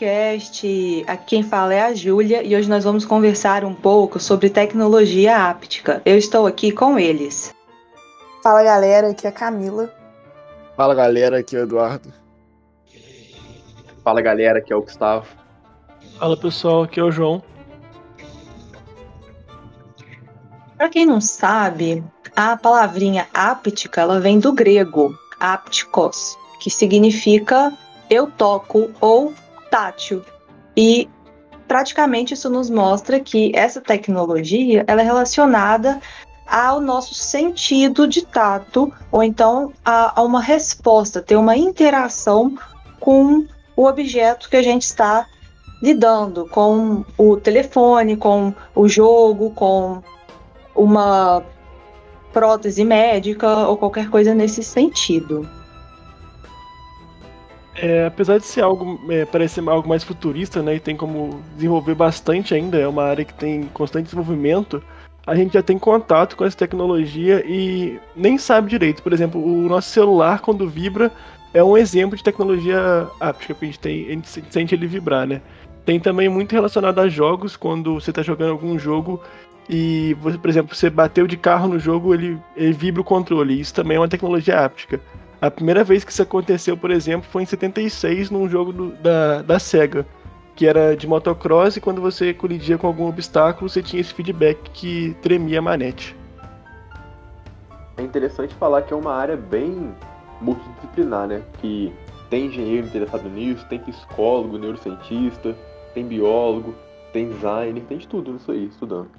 podcast. Aqui quem fala é a Júlia e hoje nós vamos conversar um pouco sobre tecnologia áptica. Eu estou aqui com eles. Fala galera, aqui é a Camila. Fala galera, aqui é o Eduardo. Fala galera, aqui é o Gustavo. Fala pessoal, aqui é o João. Para quem não sabe, a palavrinha áptica ela vem do grego aptikos, que significa eu toco ou tátil. E praticamente isso nos mostra que essa tecnologia ela é relacionada ao nosso sentido de tato, ou então a, a uma resposta, ter uma interação com o objeto que a gente está lidando, com o telefone, com o jogo, com uma prótese médica ou qualquer coisa nesse sentido. É, apesar de ser algo, é, parecer algo mais futurista, né, e tem como desenvolver bastante ainda, é uma área que tem constante desenvolvimento, a gente já tem contato com essa tecnologia e nem sabe direito. Por exemplo, o nosso celular, quando vibra, é um exemplo de tecnologia áptica, porque a gente, tem, a gente sente ele vibrar, né? Tem também muito relacionado a jogos, quando você está jogando algum jogo e, você, por exemplo, você bateu de carro no jogo, ele, ele vibra o controle. Isso também é uma tecnologia áptica. A primeira vez que isso aconteceu, por exemplo, foi em 76 num jogo do, da, da SEGA, que era de motocross e quando você colidia com algum obstáculo, você tinha esse feedback que tremia a manete. É interessante falar que é uma área bem multidisciplinar, né? Que tem engenheiro interessado nisso, tem psicólogo, neurocientista, tem biólogo, tem designer, tem de tudo nisso aí, estudando.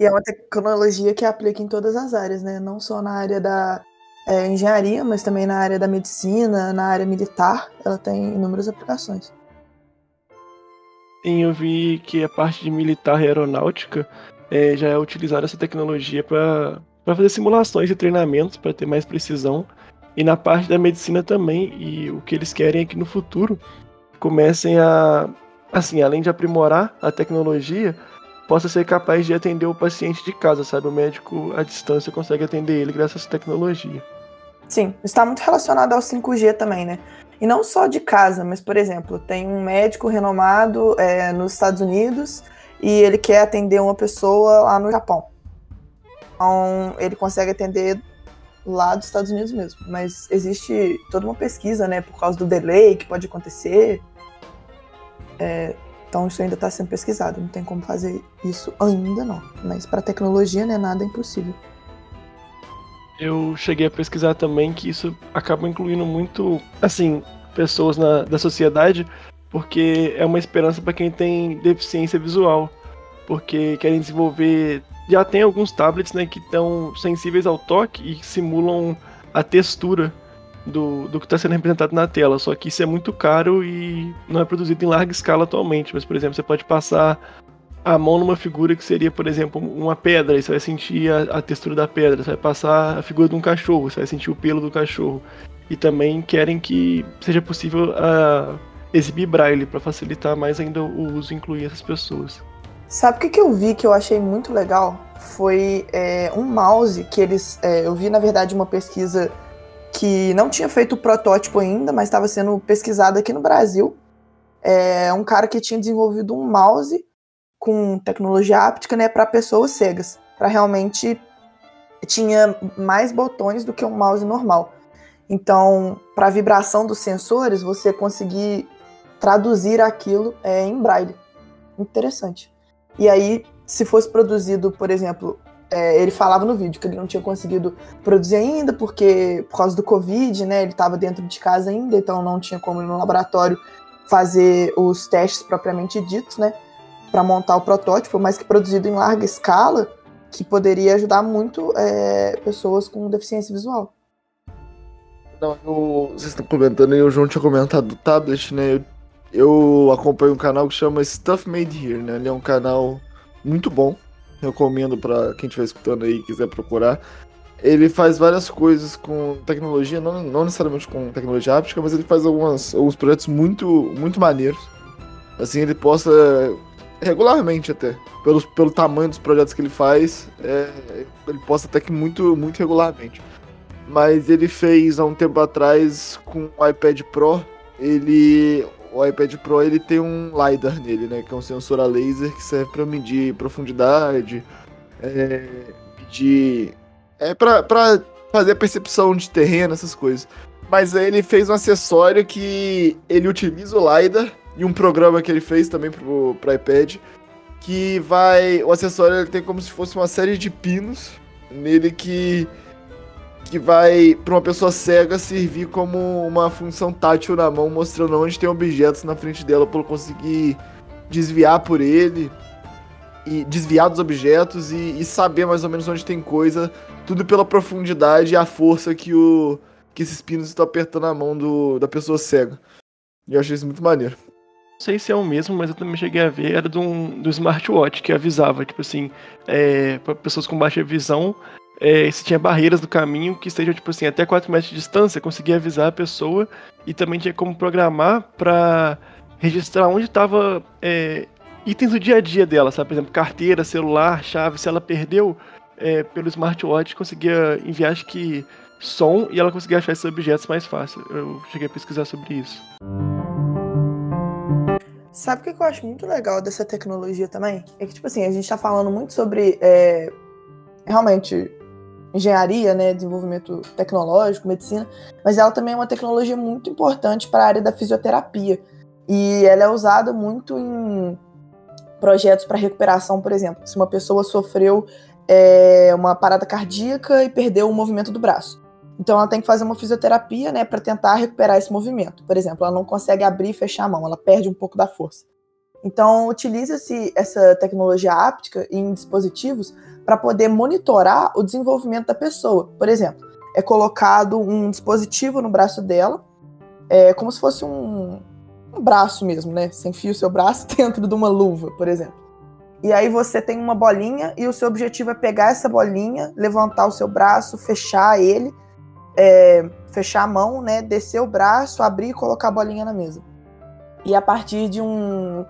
E é uma tecnologia que aplica em todas as áreas, né? Não só na área da é, engenharia, mas também na área da medicina, na área militar, ela tem inúmeras aplicações. Sim, eu vi que a parte de militar e aeronáutica é, já é utilizada essa tecnologia para fazer simulações e treinamentos para ter mais precisão. E na parte da medicina também, e o que eles querem é que no futuro comecem a, assim, além de aprimorar a tecnologia, possa ser capaz de atender o paciente de casa, sabe? O médico à distância consegue atender ele graças essa tecnologia. Sim, está muito relacionado ao 5G também, né? E não só de casa, mas, por exemplo, tem um médico renomado é, nos Estados Unidos e ele quer atender uma pessoa lá no Japão. Então, ele consegue atender lá dos Estados Unidos mesmo. Mas existe toda uma pesquisa, né, por causa do delay que pode acontecer. É, então isso ainda está sendo pesquisado, não tem como fazer isso ainda não. Mas para tecnologia, né, nada é impossível. Eu cheguei a pesquisar também que isso acaba incluindo muito, assim, pessoas na, da sociedade, porque é uma esperança para quem tem deficiência visual, porque querem desenvolver. Já tem alguns tablets, né, que estão sensíveis ao toque e simulam a textura do, do que está sendo representado na tela. Só que isso é muito caro e não é produzido em larga escala atualmente. Mas, por exemplo, você pode passar a mão numa figura que seria, por exemplo, uma pedra, e você vai sentir a, a, textura da pedra. Você vai passar a figura de um cachorro, você vai sentir o pelo do cachorro. E também querem que seja possível uh, exibir braille para facilitar mais ainda o uso e incluir essas pessoas. Sabe o que, que eu vi que eu achei muito legal? Foi é, um mouse que eles. É, eu vi, na verdade, uma pesquisa que não tinha feito o protótipo ainda, mas estava sendo pesquisado aqui no Brasil. É um cara que tinha desenvolvido um mouse com tecnologia áptica, né, para pessoas cegas, para realmente tinha mais botões do que um mouse normal. Então, para a vibração dos sensores, você conseguir traduzir aquilo é, em braille. Interessante. E aí, se fosse produzido, por exemplo, é, ele falava no vídeo que ele não tinha conseguido produzir ainda, porque por causa do Covid, né? Ele estava dentro de casa ainda, então não tinha como ir no laboratório fazer os testes propriamente ditos, né? Para montar o protótipo, mas que produzido em larga escala, que poderia ajudar muito é, pessoas com deficiência visual. Não, eu, vocês estão comentando aí, o João tinha comentado do tablet, né? Eu, eu acompanho um canal que chama Stuff Made Here, né? Ele é um canal muito bom recomendo para quem estiver escutando aí e quiser procurar. Ele faz várias coisas com tecnologia, não, não necessariamente com tecnologia áptica, mas ele faz algumas, alguns projetos muito, muito maneiros. Assim, ele posta regularmente até. Pelo, pelo tamanho dos projetos que ele faz, é, ele posta até que muito, muito regularmente. Mas ele fez há um tempo atrás com o iPad Pro, ele o iPad Pro ele tem um LiDAR nele, né? Que é um sensor a laser que serve para medir profundidade, é, medir. É pra fazer a percepção de terreno, essas coisas. Mas aí ele fez um acessório que ele utiliza o LiDAR e um programa que ele fez também pro, pro iPad. Que vai. O acessório ele tem como se fosse uma série de pinos nele que que vai para uma pessoa cega servir como uma função tátil na mão, mostrando onde tem objetos na frente dela para conseguir desviar por ele e desviar dos objetos e, e, saber mais ou menos onde tem coisa, tudo pela profundidade e a força que o que esses pinos estão apertando a mão do, da pessoa cega. E eu achei isso muito maneiro. Não sei se é o mesmo, mas eu também cheguei a ver, era do, do smartwatch que avisava, tipo assim, é, para pessoas com baixa visão, é, se tinha barreiras no caminho que estejam, tipo assim, até 4 metros de distância, conseguia avisar a pessoa e também tinha como programar para registrar onde estava é, itens do dia a dia dela, sabe? Por exemplo, carteira, celular, chave. Se ela perdeu é, pelo smartwatch, conseguia enviar, acho que, som e ela conseguia achar esses objetos mais fácil. Eu cheguei a pesquisar sobre isso. Sabe o que eu acho muito legal dessa tecnologia também? É que, tipo assim, a gente tá falando muito sobre é, realmente engenharia, né, desenvolvimento tecnológico, medicina, mas ela também é uma tecnologia muito importante para a área da fisioterapia. E ela é usada muito em projetos para recuperação, por exemplo. Se uma pessoa sofreu é, uma parada cardíaca e perdeu o movimento do braço. Então ela tem que fazer uma fisioterapia, né, para tentar recuperar esse movimento. Por exemplo, ela não consegue abrir e fechar a mão, ela perde um pouco da força. Então utiliza-se essa tecnologia áptica em dispositivos para poder monitorar o desenvolvimento da pessoa. Por exemplo, é colocado um dispositivo no braço dela, é, como se fosse um, um braço mesmo, né? Você enfia o seu braço dentro de uma luva, por exemplo. E aí você tem uma bolinha e o seu objetivo é pegar essa bolinha, levantar o seu braço, fechar ele, é, fechar a mão, né? Descer o braço, abrir e colocar a bolinha na mesa. E a partir de um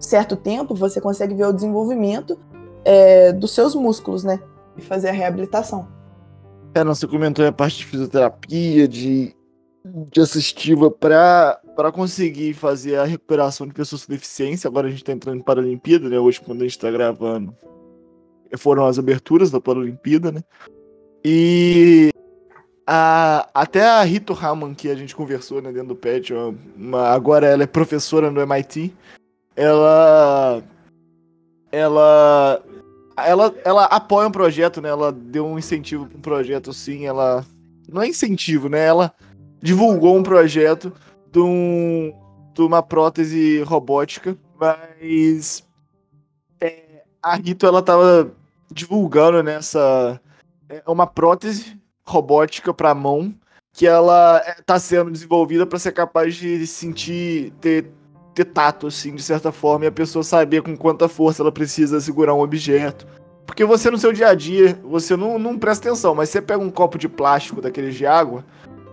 certo tempo você consegue ver o desenvolvimento é, dos seus músculos, né? E fazer a reabilitação. É, não, você comentou a parte de fisioterapia, de, de assistiva para conseguir fazer a recuperação de pessoas com deficiência. Agora a gente está entrando em Paralimpíada, né? Hoje, quando a gente está gravando, foram as aberturas da Paralimpíada, né? E a, até a Rito Raman, que a gente conversou né, dentro do PET, uma, agora ela é professora no MIT, ela ela ela, ela apoia um projeto, né? Ela deu um incentivo para um projeto, sim. Ela. Não é incentivo, né? Ela divulgou um projeto de, um, de uma prótese robótica, mas. É, a Rito, ela tava divulgando nessa. Né, é uma prótese robótica para mão que ela está é, sendo desenvolvida para ser capaz de sentir, ter ter tato, assim, de certa forma, e a pessoa saber com quanta força ela precisa segurar um objeto. Porque você no seu dia a dia, você não, não presta atenção, mas você pega um copo de plástico daqueles de água,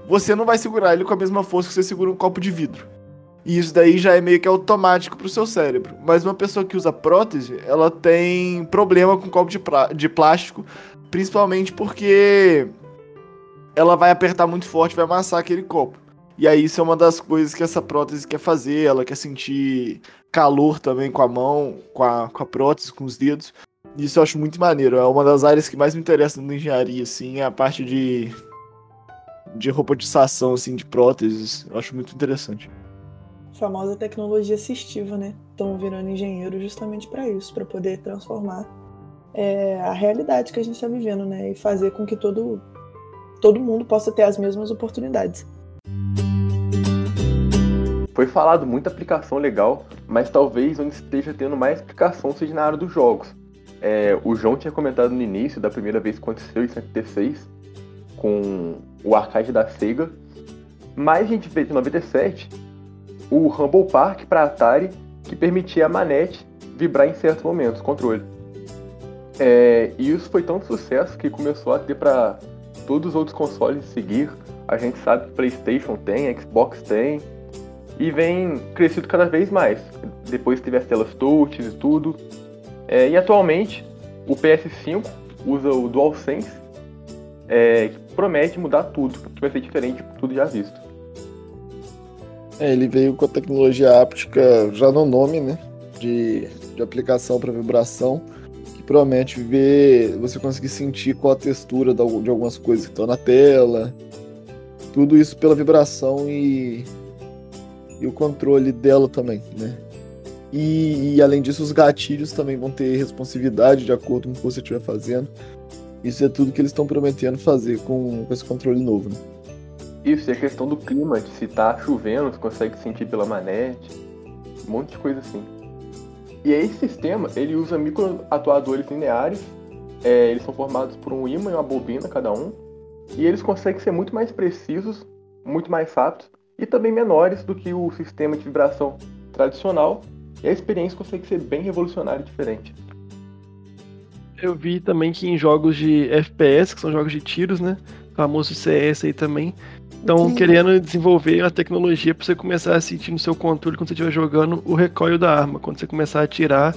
você não vai segurar ele com a mesma força que você segura um copo de vidro. E isso daí já é meio que automático pro seu cérebro. Mas uma pessoa que usa prótese, ela tem problema com copo de, de plástico, principalmente porque ela vai apertar muito forte, vai amassar aquele copo. E aí isso é uma das coisas que essa prótese quer fazer, ela quer sentir calor também com a mão, com a, com a prótese, com os dedos. Isso eu acho muito maneiro. É uma das áreas que mais me interessa na engenharia, assim, é a parte de, de robotização, assim, de próteses. Eu acho muito interessante. Famosa tecnologia assistiva, né? Estão virando engenheiro justamente para isso, para poder transformar é, a realidade que a gente está vivendo, né? E fazer com que todo, todo mundo possa ter as mesmas oportunidades. Foi falado muita aplicação legal, mas talvez onde esteja tendo mais aplicação seja na área dos jogos. É, o João tinha comentado no início, da primeira vez que aconteceu em 76, com o arcade da Sega. Mas a gente fez em 97 o Rumble Park para Atari, que permitia a manete vibrar em certos momentos, controle. É, e isso foi tão sucesso que começou a ter para todos os outros consoles seguir. A gente sabe que PlayStation tem, Xbox tem, e vem crescido cada vez mais. Depois teve as telas touch e tudo. É, e atualmente o PS5 usa o DualSense, é, que promete mudar tudo, que vai ser diferente de tudo já visto. É, ele veio com a tecnologia áptica já no nome, né? De, de aplicação para vibração, que promete ver, você conseguir sentir qual a textura de algumas coisas que estão na tela. Tudo isso pela vibração e, e o controle dela também, né? E, e, além disso, os gatilhos também vão ter responsividade de acordo com o que você estiver fazendo. Isso é tudo que eles estão prometendo fazer com, com esse controle novo. Né? Isso, e a questão do clima, de se tá chovendo, você consegue sentir pela manete, um monte de coisa assim. E esse sistema, ele usa microatuadores lineares, é, eles são formados por um ímã e uma bobina cada um, e eles conseguem ser muito mais precisos, muito mais rápidos, e também menores do que o sistema de vibração tradicional, e a experiência consegue ser bem revolucionária e diferente. Eu vi também que em jogos de FPS, que são jogos de tiros, né? Famoso CS aí também, estão querendo desenvolver a tecnologia para você começar a sentir no seu controle quando você estiver jogando o recoil da arma. Quando você começar a atirar,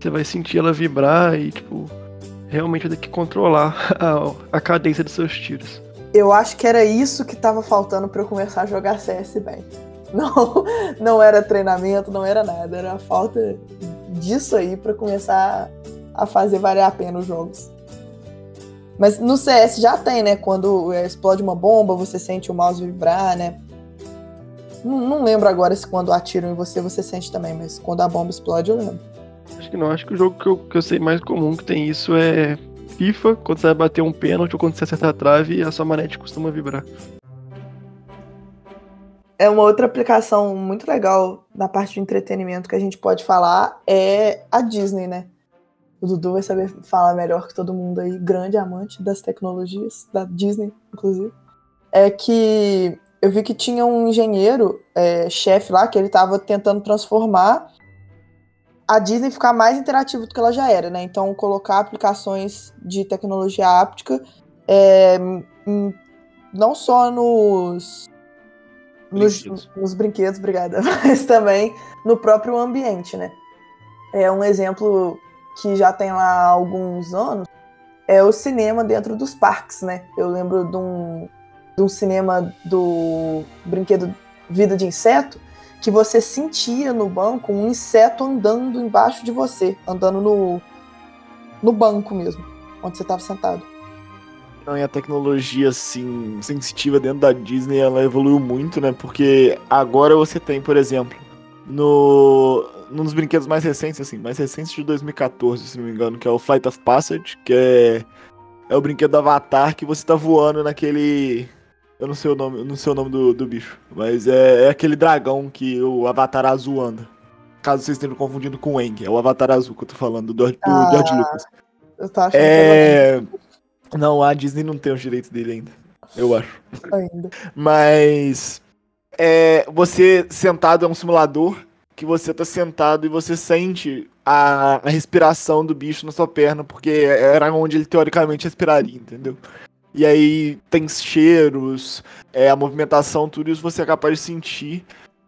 você vai sentir ela vibrar e, tipo, realmente vai ter que controlar a, a cadência dos seus tiros. Eu acho que era isso que estava faltando para eu começar a jogar CS bem. Não, não era treinamento, não era nada, era a falta disso aí para começar a fazer valer a pena os jogos. Mas no CS já tem, né? Quando explode uma bomba, você sente o mouse vibrar, né? Não, não lembro agora se quando atiram em você, você sente também, mas quando a bomba explode, eu lembro. Acho que não, acho que o jogo que eu, que eu sei mais comum que tem isso é FIFA, quando você vai bater um pênalti ou quando você acerta a trave, a sua manete costuma vibrar. É uma outra aplicação muito legal na parte de entretenimento que a gente pode falar é a Disney, né? O Dudu vai saber falar melhor que todo mundo aí, grande amante das tecnologias, da Disney, inclusive. É que eu vi que tinha um engenheiro, é, chefe lá, que ele estava tentando transformar a Disney ficar mais interativa do que ela já era, né? Então, colocar aplicações de tecnologia áptica é, não só nos, brinquedos. Nos, nos brinquedos, obrigada, mas também no próprio ambiente, né? É um exemplo que já tem lá há alguns anos, é o cinema dentro dos parques, né? Eu lembro de um, de um cinema do brinquedo Vida de Inseto, que você sentia no banco um inseto andando embaixo de você, andando no, no banco mesmo, onde você estava sentado. Não, e a tecnologia, assim, sensitiva dentro da Disney, ela evoluiu muito, né? Porque agora você tem, por exemplo, no num dos brinquedos mais recentes, assim, mais recentes de 2014, se não me engano, que é o Flight of Passage, que é, é o brinquedo do Avatar que você tá voando naquele. Eu não sei o nome, não sei o nome do, do bicho, mas é, é aquele dragão que o Avatar azul anda. Caso vocês estejam confundindo com o Eng, é o Avatar azul que eu tô falando, do, do ah, George Lucas. Eu tô achando é... que Não, a Disney não tem os direitos dele ainda. Eu acho. Ainda. Mas. É, você sentado é um simulador que você tá sentado e você sente a, a, respiração do bicho na sua perna, porque era onde ele teoricamente respiraria, entendeu? E aí tem cheiros, é, a movimentação, tudo isso você é capaz de sentir.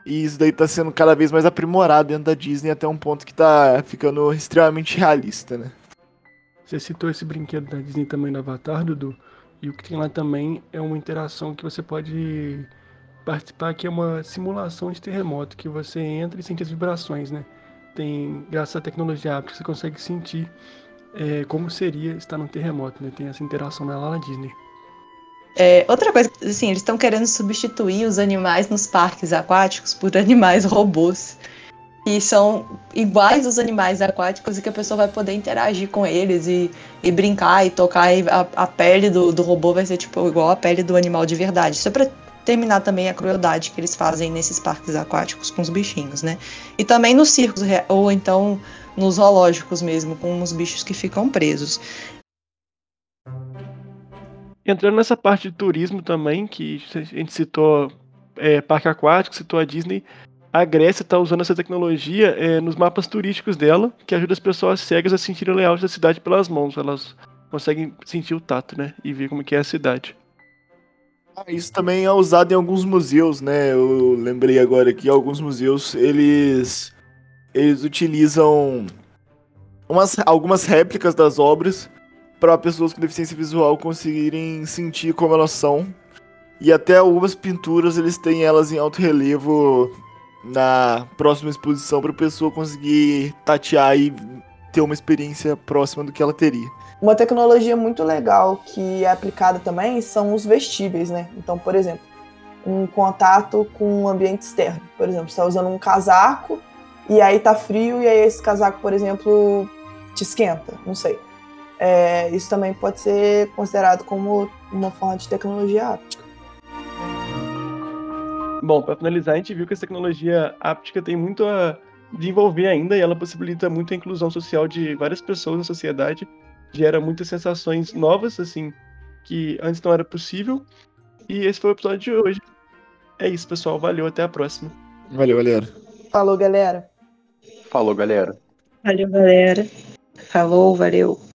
E isso daí tá sendo cada vez mais aprimorado dentro da Disney até um ponto que tá ficando extremamente realista, né? Você citou esse brinquedo da Disney também no Avatar, Dudu. E o que tem lá também é uma interação que você pode participar que é uma simulação de terremoto, que você entra e sente as vibrações, né? Tem, graças à tecnologia áptica, você consegue sentir é, como seria estar num terremoto, né? Tem essa interação lá na Disney. É, outra coisa, assim, eles estão querendo substituir os animais nos parques aquáticos por animais robôs. Que são iguais aos animais aquáticos e que a pessoa vai poder interagir com eles e, e brincar e tocar. E a, a pele do, do robô vai ser tipo igual a pele do animal de verdade. Isso é pra terminar também a crueldade que eles fazem nesses parques aquáticos com os bichinhos, né? E também nos circos, ou então nos zoológicos mesmo, com os bichos que ficam presos. Entrando nessa parte de turismo também, que a gente citou é, parque aquático, citou a Disney, a Grécia está usando essa tecnologia é, nos mapas turísticos dela, que ajuda as pessoas cegas a sentirem o layout da cidade pelas mãos. Elas conseguem sentir o tato, né? E ver como que é a cidade. Ah, isso também é usado em alguns museus, né? Eu lembrei agora que alguns museus eles eles utilizam umas, algumas réplicas das obras para pessoas com deficiência visual conseguirem sentir como elas são E até algumas pinturas eles têm elas em alto relevo na próxima exposição para a pessoa conseguir tatear e ter uma experiência próxima do que ela teria. Uma tecnologia muito legal que é aplicada também são os vestíveis, né? Então, por exemplo, um contato com o ambiente externo. Por exemplo, você está usando um casaco e aí tá frio e aí esse casaco, por exemplo, te esquenta, não sei. É, isso também pode ser considerado como uma forma de tecnologia áptica. Bom, para finalizar, a gente viu que essa tecnologia áptica tem muito a desenvolver ainda e ela possibilita muito a inclusão social de várias pessoas na sociedade, gera muitas sensações novas, assim, que antes não era possível. E esse foi o episódio de hoje. É isso, pessoal. Valeu, até a próxima. Valeu, galera. Falou, galera. Falou, galera. Valeu, galera. Falou, valeu.